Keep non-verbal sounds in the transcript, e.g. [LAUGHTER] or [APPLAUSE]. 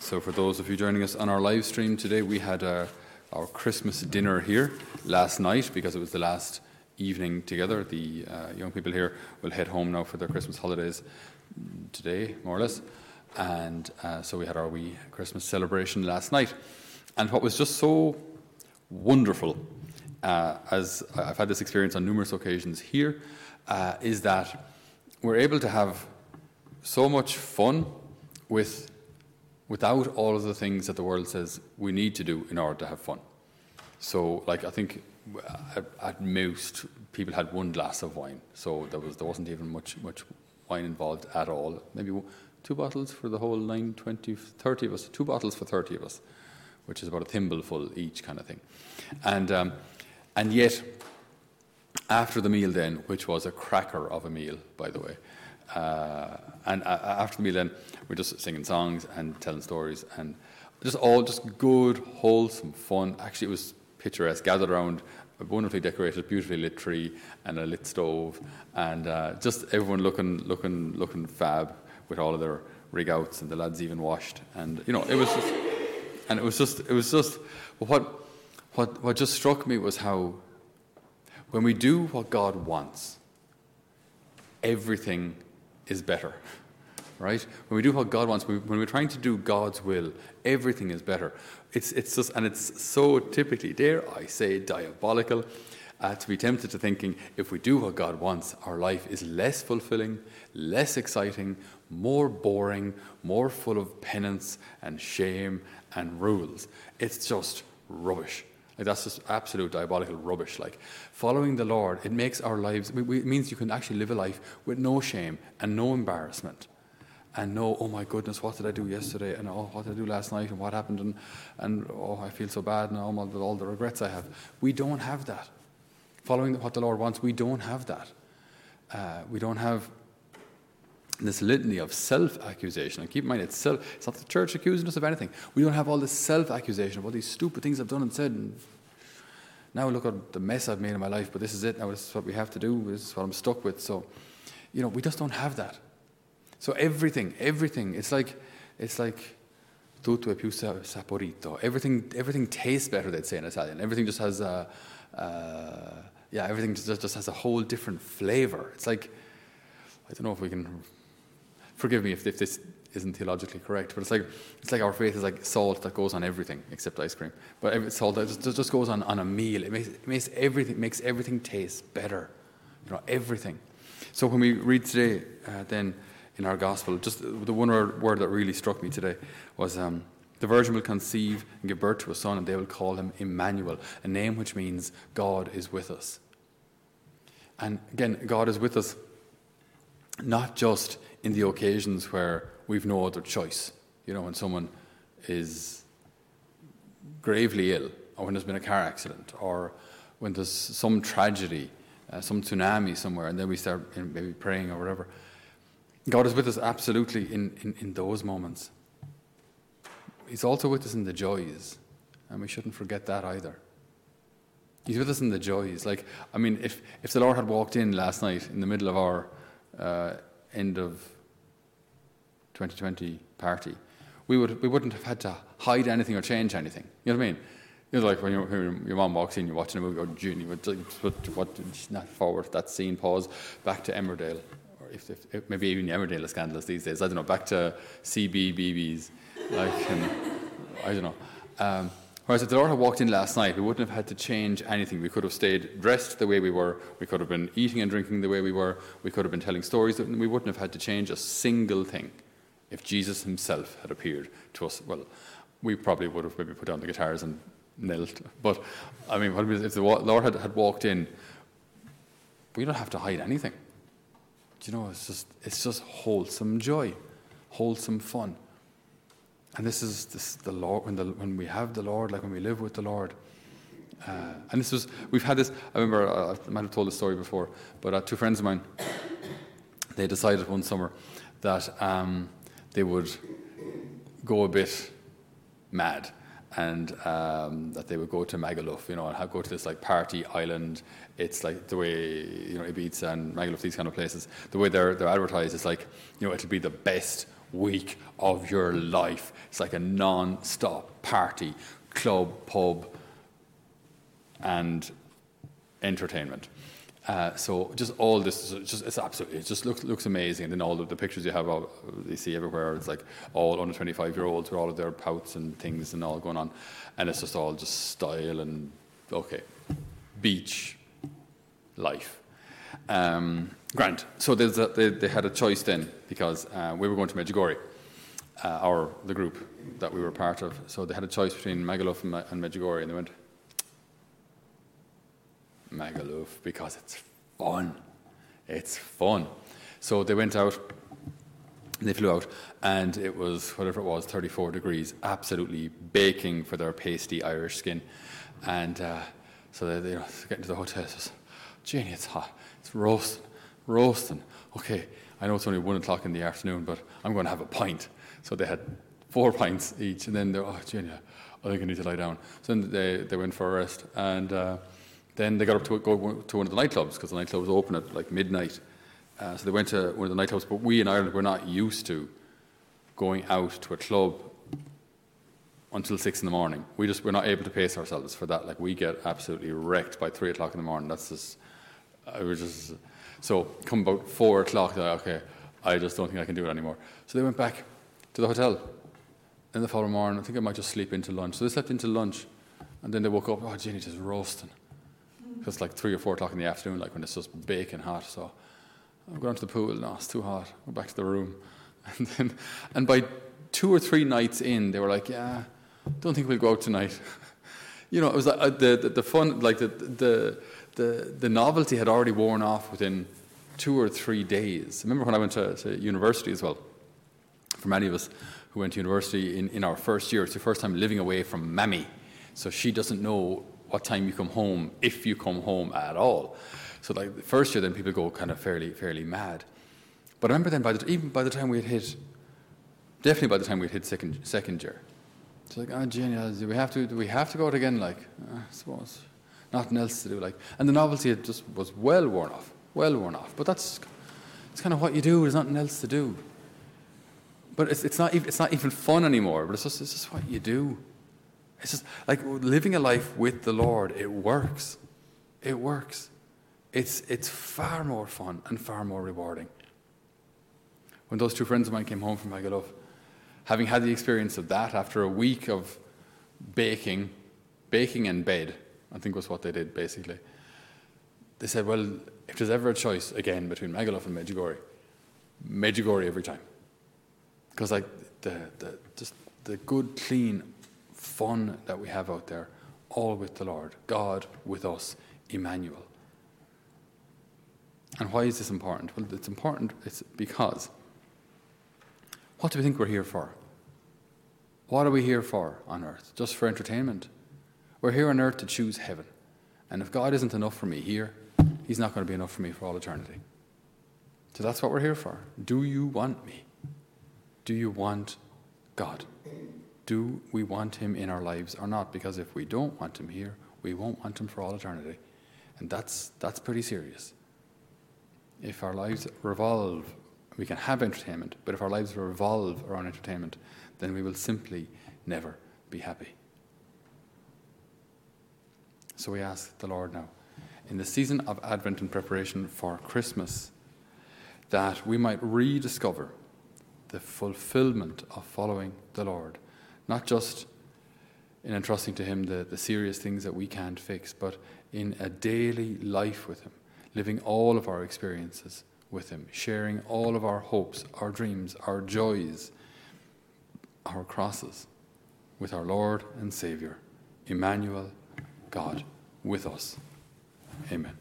So, for those of you joining us on our live stream today, we had our, our Christmas dinner here last night because it was the last evening together. The uh, young people here will head home now for their Christmas holidays today, more or less. And uh, so we had our wee Christmas celebration last night. And what was just so wonderful, uh, as I've had this experience on numerous occasions here, uh, is that we're able to have so much fun with without all of the things that the world says we need to do in order to have fun. So, like I think at, at most people had one glass of wine, so there was there wasn't even much much wine involved at all. Maybe two bottles for the whole 9, 20, 30 of us. Two bottles for 30 of us, which is about a thimbleful each, kind of thing. And um, and yet, after the meal, then, which was a cracker of a meal, by the way. Uh, and uh, after the meal, then we're just singing songs and telling stories, and just all just good, wholesome fun. Actually, it was picturesque. Gathered around a wonderfully decorated, beautifully lit tree and a lit stove, and uh, just everyone looking, looking, looking fab with all of their rig outs, and the lads even washed, and you know, it was just, and it was just, it was just, what, what, what just struck me was how, when we do what God wants, everything is better. Right? When we do what God wants, when we're trying to do God's will, everything is better. It's, it's just, and it's so typically, dare I say, diabolical uh, to be tempted to thinking if we do what God wants, our life is less fulfilling, less exciting, more boring, more full of penance and shame and rules. It's just rubbish. Like that's just absolute diabolical rubbish. Like following the Lord, it makes our lives. It means you can actually live a life with no shame and no embarrassment, and no, oh my goodness, what did I do yesterday? And oh, what did I do last night? And what happened? And and oh, I feel so bad now with all the regrets I have. We don't have that. Following what the Lord wants, we don't have that. Uh, we don't have this litany of self accusation. And keep in mind, it's, self, it's not the church accusing us of anything. We don't have all this self accusation of all these stupid things I've done and said. And now look at the mess I've made in my life, but this is it. Now this is what we have to do. This is what I'm stuck with. So, you know, we just don't have that. So everything, everything, it's like, it's like, tutto è più saporito. Everything, everything tastes better, they'd say in Italian. Everything just has a, uh, yeah, everything just, just has a whole different flavor. It's like, I don't know if we can forgive me if, if this isn't theologically correct, but it's like it's like our faith is like salt that goes on everything except ice cream. But every, salt that just, just goes on, on a meal. It makes, it makes everything makes everything taste better. You know everything. So when we read today, uh, then in our gospel, just the one word that really struck me today was. Um, the virgin will conceive and give birth to a son, and they will call him Emmanuel, a name which means God is with us. And again, God is with us not just in the occasions where we've no other choice. You know, when someone is gravely ill, or when there's been a car accident, or when there's some tragedy, uh, some tsunami somewhere, and then we start maybe praying or whatever. God is with us absolutely in, in, in those moments. He's also with us in the joys, and we shouldn't forget that either. He's with us in the joys. Like, I mean, if, if the Lord had walked in last night in the middle of our uh, end of 2020 party, we, would, we wouldn't have had to hide anything or change anything. You know what I mean? You know, like when your, your mom walks in, you're watching a movie, or you would put what, not forward that scene, pause, back to Emmerdale, or if, if, if maybe even Emmerdale is scandalous these days. I don't know, back to CBeebies, like, and, [LAUGHS] I don't know. Um, Whereas if the Lord had walked in last night, we wouldn't have had to change anything. We could have stayed dressed the way we were. We could have been eating and drinking the way we were. We could have been telling stories. We wouldn't have had to change a single thing if Jesus himself had appeared to us. Well, we probably would have maybe put down the guitars and knelt. But, I mean, if the Lord had, had walked in, we don't have to hide anything. Do you know, it's just, it's just wholesome joy, wholesome fun. And this is this, the Lord, when, the, when we have the Lord, like when we live with the Lord. Uh, and this was, we've had this, I remember, uh, I might have told this story before, but uh, two friends of mine, they decided one summer that um, they would go a bit mad and um, that they would go to Magaluf, you know, and go to this like party island. It's like the way you know Ibiza and Magaluf, these kind of places. The way they're they're advertised is like, you know, it'll be the best week of your life. It's like a non stop party, club, pub, and entertainment. Uh, so just all this, just it's absolutely, it just looks looks amazing. And then all of the pictures you have, you see everywhere, it's like all under 25 year olds with all of their pouts and things and all going on, and it's just all just style and okay, beach life. Um, Grant. So a, they, they, had a choice then because uh, we were going to Medjugorje, uh, or the group that we were part of. So they had a choice between Magaluf and, and Medjugorje, and they went Magaluf because it's fun. It's fun. So they went out, they flew out, and it was whatever it was, 34 degrees, absolutely baking for their pasty Irish skin. And uh, so they, they you know, get into the hotel. Says, Jenny, it's hot. It's roasting, roasting. Okay, I know it's only one o'clock in the afternoon, but I'm going to have a pint. So they had four [LAUGHS] pints each, and then they're, oh, Jenny, I think I need to lie down. So then they, they went for a rest, and uh, then they got up to go to one of the nightclubs because the nightclub was open at like midnight. Uh, so they went to one of the nightclubs, but we in Ireland were not used to going out to a club until six in the morning. We just we're not able to pace ourselves for that. Like we get absolutely wrecked by three o'clock in the morning. That's just I was just so come about four o'clock. Like, okay, I just don't think I can do it anymore. So they went back to the hotel. In the following morning, I think I might just sleep into lunch. So they slept into lunch, and then they woke up. Oh, Jenny, just roasting it's like three or four o'clock in the afternoon, like when it's just baking hot. So I'm going to the pool. No, it's too hot. Go back to the room, [LAUGHS] and then and by two or three nights in, they were like, "Yeah, don't think we'll go out tonight." [LAUGHS] you know, it was like uh, the, the, the fun, like the the the the novelty had already worn off within two or three days. Remember when I went to, to university as well? For many of us who went to university in, in our first year, it's the first time living away from mammy. So she doesn't know what time you come home, if you come home at all. So like the first year, then people go kind of fairly fairly mad. But I remember then, by the, even by the time we had hit, definitely by the time we had hit second second year, it's like, oh, Jenny, do we have to do we have to go out again? Like, uh, I suppose nothing else to do. Like, and the novelty just was well worn off, well worn off. But that's it's kind of what you do. There's nothing else to do. But it's, it's not even, it's not even fun anymore. But it's just it's just what you do. It's just like living a life with the Lord, it works. It works. It's, it's far more fun and far more rewarding. When those two friends of mine came home from Magaluf, having had the experience of that after a week of baking, baking in bed, I think was what they did basically, they said, well, if there's ever a choice again between Magaluf and Medjugorje, Medjugorje every time. Because like the, the, just the good, clean, fun that we have out there, all with the Lord, God with us, Emmanuel. And why is this important? Well, it's important it's because what do we think we're here for? What are we here for on earth? Just for entertainment? We're here on earth to choose heaven. And if God isn't enough for me here, He's not going to be enough for me for all eternity. So that's what we're here for. Do you want me? Do you want God? do we want him in our lives or not? Because if we don't want him here, we won't want him for all eternity. And that's, that's pretty serious. If our lives revolve, we can have entertainment, but if our lives revolve around entertainment, then we will simply never be happy. So we ask the Lord now, in the season of Advent and preparation for Christmas, that we might rediscover the fulfillment of following the Lord not just in entrusting to Him the, the serious things that we can't fix, but in a daily life with Him, living all of our experiences with Him, sharing all of our hopes, our dreams, our joys, our crosses with our Lord and Saviour, Emmanuel, God with us. Amen.